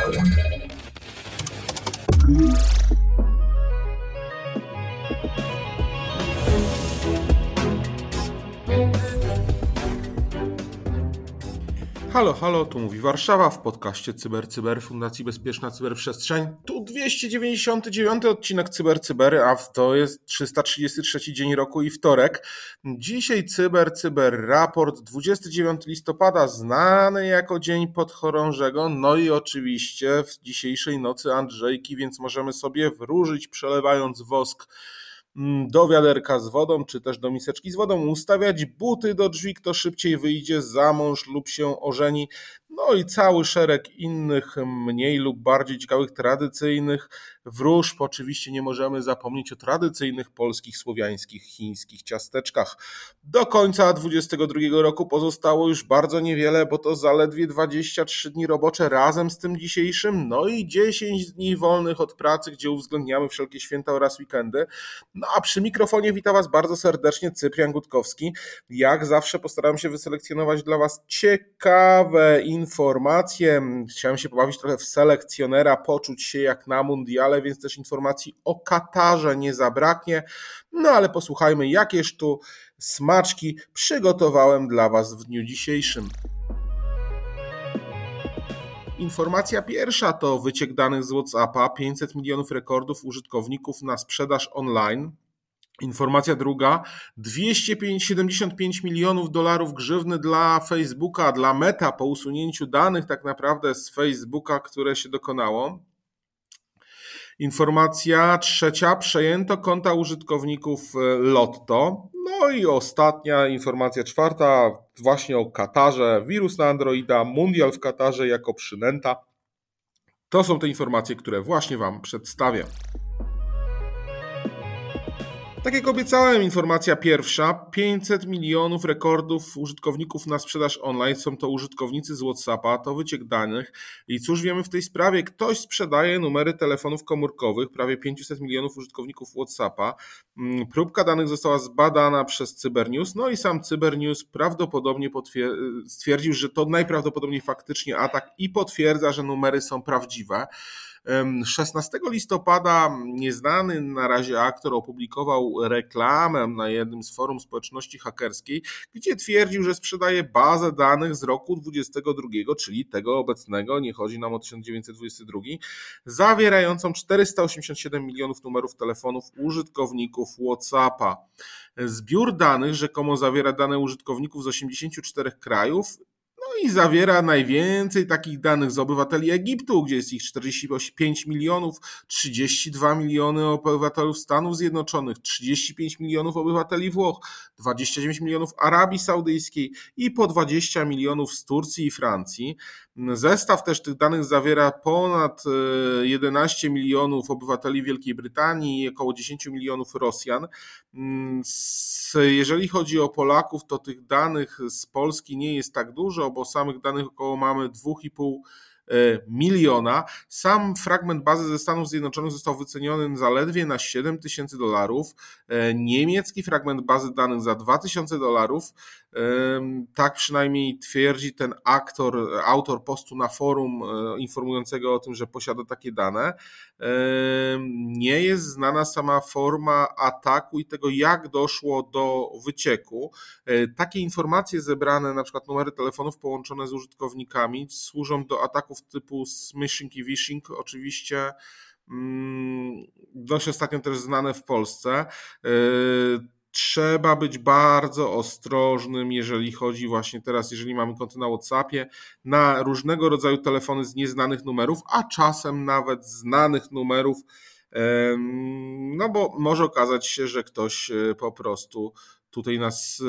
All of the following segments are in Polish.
Thank you. Halo, halo, tu mówi Warszawa w podcaście Cyber Cyber Fundacji Bezpieczna Cyberprzestrzeń. Tu 299 odcinek Cyber Cyber, a to jest 333 dzień roku i wtorek. Dzisiaj Cyber Cyber raport 29 listopada, znany jako Dzień Podchorążego. No i oczywiście w dzisiejszej nocy Andrzejki, więc możemy sobie wróżyć przelewając wosk do wiaderka z wodą, czy też do miseczki z wodą, ustawiać buty do drzwi, kto szybciej wyjdzie za mąż lub się ożeni, no i cały szereg innych mniej lub bardziej ciekawych tradycyjnych wróżb. Oczywiście nie możemy zapomnieć o tradycyjnych polskich, słowiańskich, chińskich ciasteczkach. Do końca 2022 roku pozostało już bardzo niewiele, bo to zaledwie 23 dni robocze razem z tym dzisiejszym, no i 10 dni wolnych od pracy, gdzie uwzględniamy wszelkie święta oraz weekendy. No a przy mikrofonie witam Was bardzo serdecznie Cyprian Gutkowski. Jak zawsze postaram się wyselekcjonować dla Was ciekawe informacje. Chciałem się pobawić trochę w selekcjonera, poczuć się jak na mundiale, więc też informacji o Katarze nie zabraknie. No ale posłuchajmy, jakież tu smaczki przygotowałem dla Was w dniu dzisiejszym. Informacja pierwsza to wyciek danych z WhatsAppa, 500 milionów rekordów użytkowników na sprzedaż online. Informacja druga, 275 milionów dolarów grzywny dla Facebooka, dla Meta po usunięciu danych tak naprawdę z Facebooka, które się dokonało. Informacja trzecia, przejęto konta użytkowników e, Lotto. No i ostatnia informacja czwarta, właśnie o Katarze, wirus na Androida, mundial w Katarze jako przynęta. To są te informacje, które właśnie Wam przedstawię. Tak jak obiecałem, informacja pierwsza. 500 milionów rekordów użytkowników na sprzedaż online. Są to użytkownicy z WhatsAppa, to wyciek danych. I cóż wiemy w tej sprawie? Ktoś sprzedaje numery telefonów komórkowych, prawie 500 milionów użytkowników WhatsAppa. Mm, próbka danych została zbadana przez Cybernews, no i sam Cybernews prawdopodobnie stwierdził, że to najprawdopodobniej faktycznie atak i potwierdza, że numery są prawdziwe. 16 listopada nieznany na razie aktor opublikował reklamę na jednym z forum społeczności hakerskiej, gdzie twierdził, że sprzedaje bazę danych z roku 22, czyli tego obecnego, nie chodzi nam o 1922, zawierającą 487 milionów numerów telefonów użytkowników WhatsAppa. Zbiór danych rzekomo zawiera dane użytkowników z 84 krajów i zawiera najwięcej takich danych z obywateli Egiptu, gdzie jest ich 45 milionów, 32 miliony obywateli Stanów Zjednoczonych, 35 milionów obywateli Włoch, 29 milionów Arabii Saudyjskiej i po 20 milionów z Turcji i Francji. Zestaw też tych danych zawiera ponad 11 e, milionów obywateli Wielkiej Brytanii i około 10 milionów Rosjan. Mm, jeżeli chodzi o Polaków, to tych danych z Polski nie jest tak dużo, bo samych danych około mamy 2,5 E, miliona. Sam fragment bazy ze Stanów Zjednoczonych został wyceniony zaledwie na 7 tysięcy dolarów. E, niemiecki fragment bazy danych za 2000 dolarów. E, tak przynajmniej twierdzi ten aktor, autor postu na forum informującego o tym, że posiada takie dane. Nie jest znana sama forma ataku i tego, jak doszło do wycieku. Takie informacje zebrane, na przykład numery telefonów połączone z użytkownikami, służą do ataków typu smishing i vishing oczywiście mm, dość ostatnio też znane w Polsce. Y, trzeba być bardzo ostrożnym, jeżeli chodzi właśnie teraz, jeżeli mamy konto na WhatsAppie, na różnego rodzaju telefony z nieznanych numerów, a czasem nawet znanych numerów, no bo może okazać się, że ktoś y, po prostu tutaj nas y,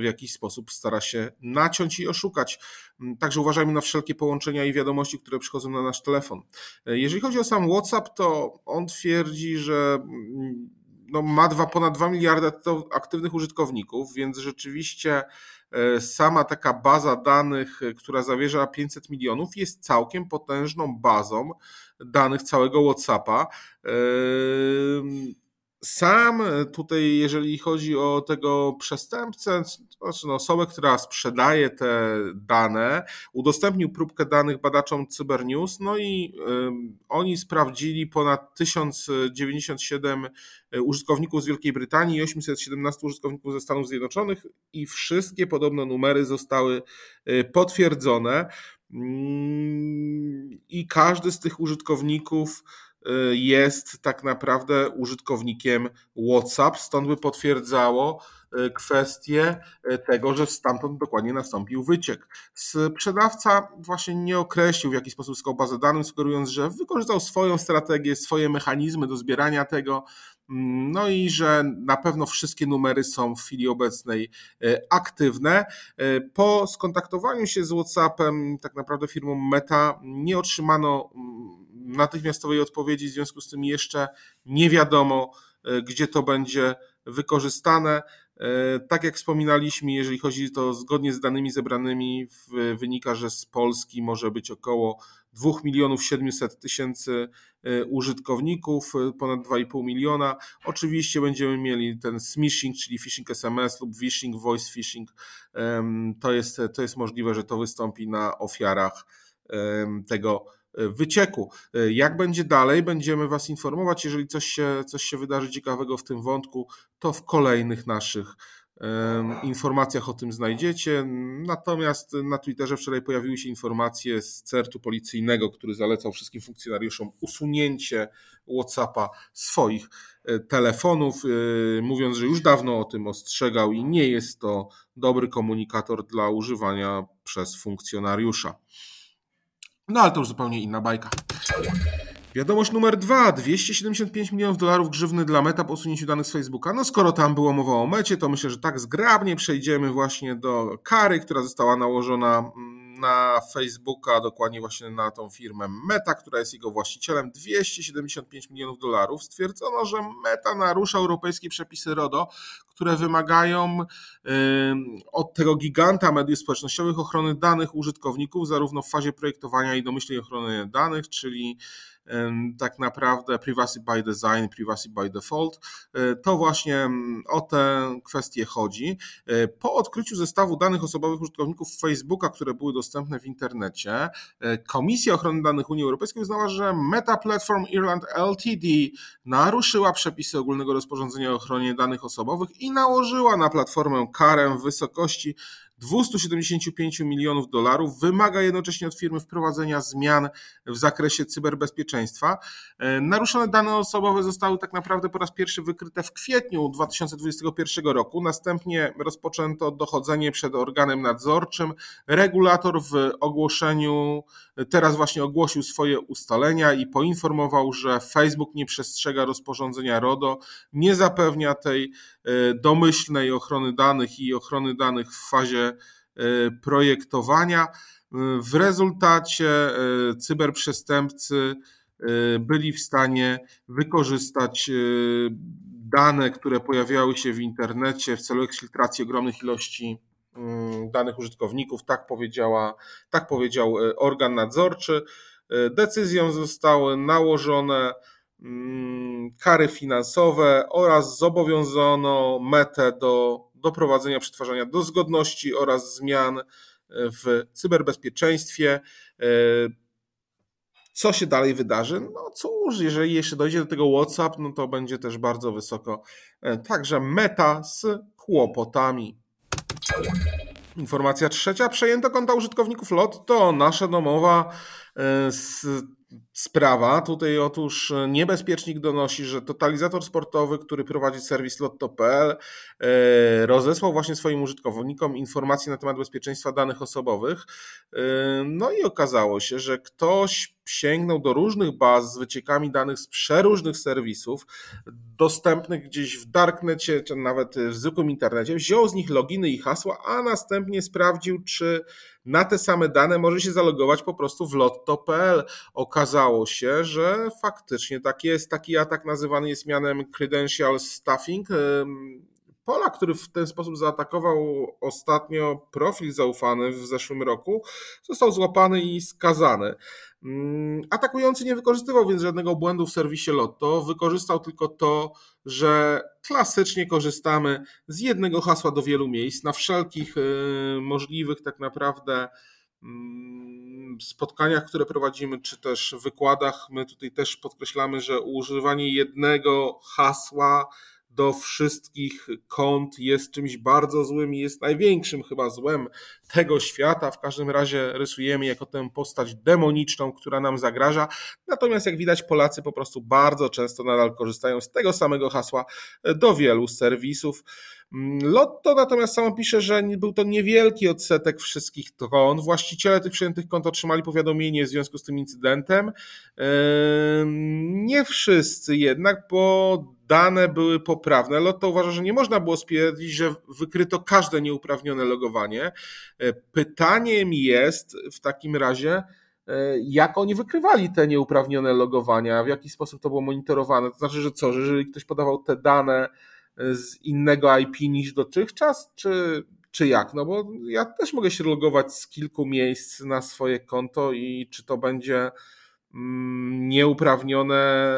w jakiś sposób stara się naciąć i oszukać. Mm, także uważajmy na wszelkie połączenia i wiadomości, które przychodzą na nasz telefon. E, jeżeli chodzi o sam WhatsApp, to on twierdzi, że mm, no, ma dwa, ponad 2 miliardy aktywnych użytkowników, więc rzeczywiście e, sama taka baza danych, e, która zawierza 500 milionów, jest całkiem potężną bazą danych całego WhatsAppa. Sam e, tutaj, jeżeli chodzi o tego przestępcę, znaczy no, osobę, która sprzedaje te dane, udostępnił próbkę danych badaczom Cybernews, no i y, oni sprawdzili ponad 1097 e, użytkowników z Wielkiej Brytanii i 817 użytkowników ze Stanów Zjednoczonych i wszystkie podobno numery zostały potwierdzone. Mm, i każdy z tych użytkowników jest tak naprawdę użytkownikiem WhatsApp, stąd by potwierdzało y, kwestię y, tego, że stamtąd dokładnie nastąpił wyciek. Sprzedawca właśnie nie określił, w jaki sposób skał bazę danych, sugerując, że wykorzystał swoją strategię, swoje mechanizmy do zbierania tego, mm, no i że na pewno wszystkie numery są w chwili obecnej aktywne. Po skontaktowaniu się z WhatsAppem, tak naprawdę firmą Meta, nie otrzymano mm, natychmiastowej odpowiedzi, w związku z tym jeszcze nie wiadomo, e, gdzie to będzie wykorzystane. E, tak jak wspominaliśmy, jeżeli chodzi to zgodnie z danymi zebranymi, wynika, że z Polski może być około 2 milionów 700 tysięcy e, użytkowników, ponad 2,5 miliona. Oczywiście będziemy mieli ten smishing, czyli phishing SMS lub phishing, voice phishing. To jest, to jest możliwe, że to wystąpi na ofiarach tego wycieku. Jak będzie dalej, będziemy Was informować. Jeżeli coś się, coś się wydarzy ciekawego w tym wątku, to w kolejnych naszych informacjach o tym znajdziecie. Natomiast na Twitterze wczoraj pojawiły się informacje z certu policyjnego, który zalecał wszystkim funkcjonariuszom usunięcie WhatsAppa swoich e, telefonów, e, mówiąc, że już dawno o tym ostrzegał i nie jest to dobry komunikator dla używania przez funkcjonariusza. No ale to już zupełnie inna bajka. Wiadomość numer dwa. 275 milionów dolarów grzywny dla Meta po usunięciu danych z Facebooka. No skoro tam było mowa o mecie, to myślę, że tak zgrabnie przejdziemy właśnie do kary, która została nałożona mm, na Facebooka, dokładnie właśnie na tą firmę Meta, która jest jego właścicielem, 275 milionów dolarów. Stwierdzono, że Meta narusza europejskie przepisy RODO, które wymagają od tego giganta mediów społecznościowych ochrony danych użytkowników, zarówno w fazie projektowania i domyślnej ochrony danych, czyli tak naprawdę privacy by design, privacy by default. E, to właśnie o tę kwestię chodzi. E, po odkryciu zestawu danych osobowych użytkowników Facebooka, które były dostępne w internecie, e, Komisja Ochrony Danych Unii Europejskiej uznała, że Meta Platform Ireland Ltd naruszyła przepisy ogólnego rozporządzenia o ochronie danych osobowych i nałożyła na platformę karę w wysokości 275 milionów dolarów. Wymaga jednocześnie od firmy wprowadzenia zmian w zakresie cyberbezpieczeństwa. E, naruszone dane osobowe zostały tak naprawdę po raz pierwszy wykryte w kwietniu 2021 roku. Następnie rozpoczęto dochodzenie przed organem nadzorczym. Regulator w ogłoszeniu teraz właśnie ogłosił swoje ustalenia i poinformował, że Facebook nie przestrzega rozporządzenia RODO, nie zapewnia tej e, domyślnej ochrony danych i ochrony danych w fazie E, projektowania. W rezultacie e, cyberprzestępcy e, byli w stanie wykorzystać dane, które pojawiały się w internecie w celu eksfiltracji ogromnych ilości mm, danych użytkowników. Tak, powiedziała, tak powiedział organ nadzorczy. Decyzją zostały nałożone mm, kary finansowe oraz zobowiązano metę do doprowadzenia przetwarzania do zgodności oraz zmian w cyberbezpieczeństwie. Co się dalej wydarzy? No cóż, jeżeli jeszcze dojdzie do tego WhatsApp, no to będzie też bardzo wysoko. Także meta z kłopotami. Informacja trzecia. Przejęto konta użytkowników Lotto. Nasza domowa sprawa. Tutaj otóż e, niebezpiecznik donosi, że totalizator sportowy, który prowadzi serwis lotto.pl e, rozesłał właśnie swoim użytkownikom informacje na temat bezpieczeństwa danych osobowych. E, no i okazało się, że ktoś sięgnął do różnych baz z wyciekami danych z przeróżnych serwisów, dostępnych gdzieś w darknecie, czy nawet w zwykłym internecie, wziął z nich loginy i hasła, a następnie sprawdził, czy na te same dane może się zalogować po prostu w lotto.pl. Okazało się, że faktycznie tak jest. Taki atak nazywany jest mianem credential stuffing. Pola, który w ten sposób zaatakował ostatnio profil zaufany w zeszłym roku, został złapany i skazany. Mm, atakujący nie wykorzystywał więc żadnego błędu w serwisie Lotto, wykorzystał tylko to, że klasycznie korzystamy z jednego hasła do wielu miejsc, na wszelkich y, możliwych tak naprawdę mm, spotkaniach, które prowadzimy, czy też wykładach, my tutaj też podkreślamy, że używanie jednego hasła do wszystkich kont jest czymś bardzo złym i jest największym chyba złem tego świata. W każdym razie rysujemy jako tę postać demoniczną, która nam zagraża. Natomiast jak widać, Polacy po prostu bardzo często nadal korzystają z tego samego hasła do wielu serwisów. Lotto natomiast samo pisze, że był to niewielki odsetek wszystkich kont. Właściciele tych przyjętych kont otrzymali powiadomienie w związku z tym incydentem. Nie wszyscy jednak, bo dane były poprawne. Lotto uważa, że nie można było stwierdzić, że wykryto każde nieuprawnione logowanie. E, pytaniem jest w takim razie, e, jak oni wykrywali te nieuprawnione logowania, w jaki sposób to było monitorowane. To znaczy, że co, że jeżeli ktoś podawał te dane z innego IP niż dotychczas, czy, czy jak? No bo ja też mogę się logować z kilku miejsc na swoje konto i czy to będzie mm, nieuprawnione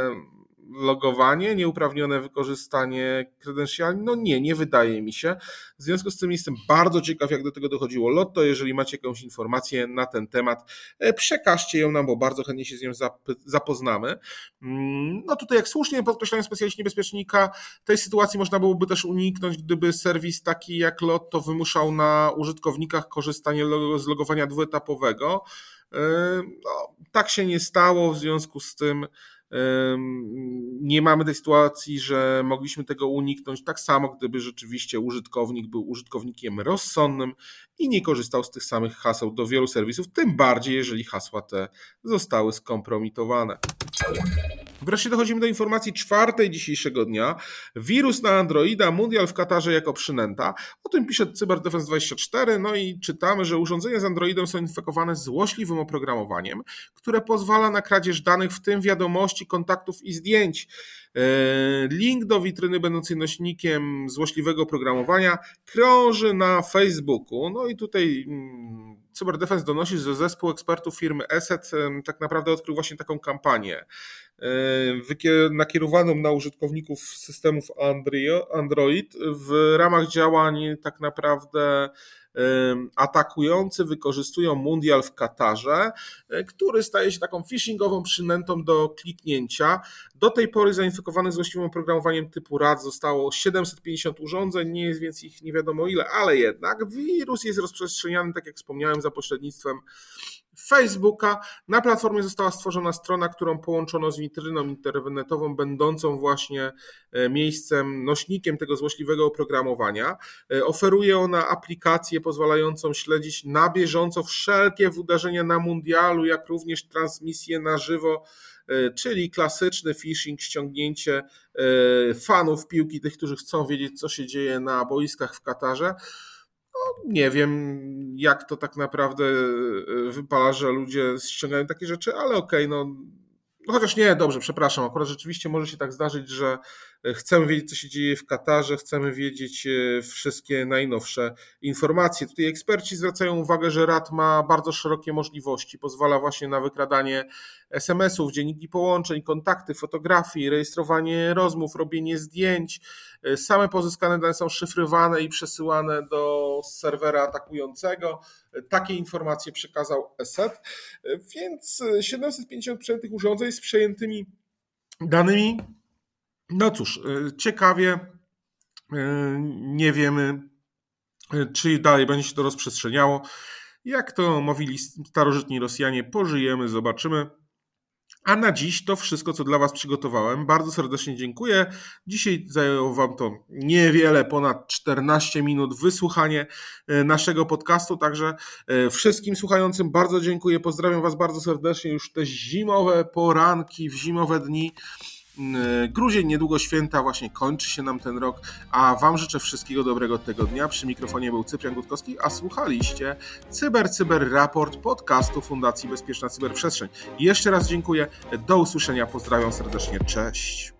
logowanie, nieuprawnione wykorzystanie kredensiali? No nie, nie wydaje mi się. W związku z tym jestem bardzo ciekaw, jak do tego dochodziło Lotto. Jeżeli macie jakąś informację na ten temat, e, przekażcie ją nam, bo bardzo chętnie się z nią zapoznamy. Mm, no tutaj, jak słusznie podkreślają specjaliści niebezpiecznika, tej sytuacji można byłoby też uniknąć, gdyby serwis taki jak Lotto wymuszał na użytkownikach korzystanie z logowania dwuetapowego. E, no, tak się nie stało, w związku z tym nie mamy tej sytuacji, że mogliśmy tego uniknąć. Tak samo, gdyby rzeczywiście użytkownik był użytkownikiem rozsądnym i nie korzystał z tych samych haseł do wielu serwisów, tym bardziej, jeżeli hasła te zostały skompromitowane. Wreszcie dochodzimy do informacji czwartej dzisiejszego dnia. Wirus na Androida, mundial w Katarze jako przynęta. O tym pisze CyberDefense24, no i czytamy, że urządzenia z Androidem są infekowane złośliwym oprogramowaniem, które pozwala na kradzież danych, w tym wiadomości, kontaktów i zdjęć. E, link do witryny będącej nośnikiem złośliwego oprogramowania krąży na Facebooku. No i tutaj mm, CyberDefense donosi, że zespół ekspertów firmy ESET tak naprawdę odkrył właśnie taką kampanię nakierowaną na użytkowników systemów Android w ramach działań tak naprawdę atakujący wykorzystują mundial w Katarze, e, który staje się taką phishingową przynętą do kliknięcia. Do tej pory zainfekowanych złośliwym oprogramowaniem typu RAD zostało 750 urządzeń, nie jest więc ich nie wiadomo ile, ale jednak wirus jest rozprzestrzeniany, tak jak wspomniałem, za pośrednictwem Facebooka. Na platformie została stworzona strona, którą połączono z witryną internetową, będącą właśnie e, miejscem, nośnikiem tego złośliwego oprogramowania. E, oferuje ona aplikację pozwalającą śledzić na bieżąco wszelkie wydarzenia na mundialu, jak również transmisje na żywo e, czyli klasyczny phishing, ściągnięcie fanów piłki, tych, którzy chcą wiedzieć, co się dzieje na boiskach w Katarze. No, nie wiem, jak to tak naprawdę e, wypala, że ludzie ściągają takie rzeczy, ale okej, okay, no, no chociaż nie, dobrze, przepraszam, akurat rzeczywiście może się tak zdarzyć, że Chcemy wiedzieć, co się dzieje w Katarze, chcemy wiedzieć e, wszystkie najnowsze informacje. Tutaj eksperci zwracają uwagę, że RAD ma bardzo szerokie możliwości. Pozwala właśnie na wykradanie SMS-ów, dzienniki połączeń, kontakty, fotografii, rejestrowanie rozmów, robienie zdjęć. E, same pozyskane dane są szyfrowane i przesyłane do serwera atakującego. E, takie informacje przekazał ESET, więc 750 przejętych urządzeń z przejętymi danymi no cóż, e, ciekawie, e, nie wiemy, e, czy dalej będzie się to rozprzestrzeniało. Jak to mówili starożytni Rosjanie, pożyjemy, zobaczymy. A na dziś to wszystko, co dla Was przygotowałem. Bardzo serdecznie dziękuję. Dzisiaj zajęło Wam to niewiele, ponad 14 minut wysłuchanie naszego podcastu. Także wszystkim słuchającym bardzo dziękuję. Pozdrawiam Was bardzo serdecznie. Już te zimowe poranki, w zimowe dni. Mm, grudzień, niedługo święta, właśnie kończy się nam ten rok, a Wam życzę wszystkiego dobrego tego dnia. Przy mikrofonie był Cyprian Gutkowski, a słuchaliście Cyber Cyber Raport podcastu Fundacji Bezpieczna Cyberprzestrzeń. Jeszcze raz dziękuję, do usłyszenia, pozdrawiam serdecznie, cześć.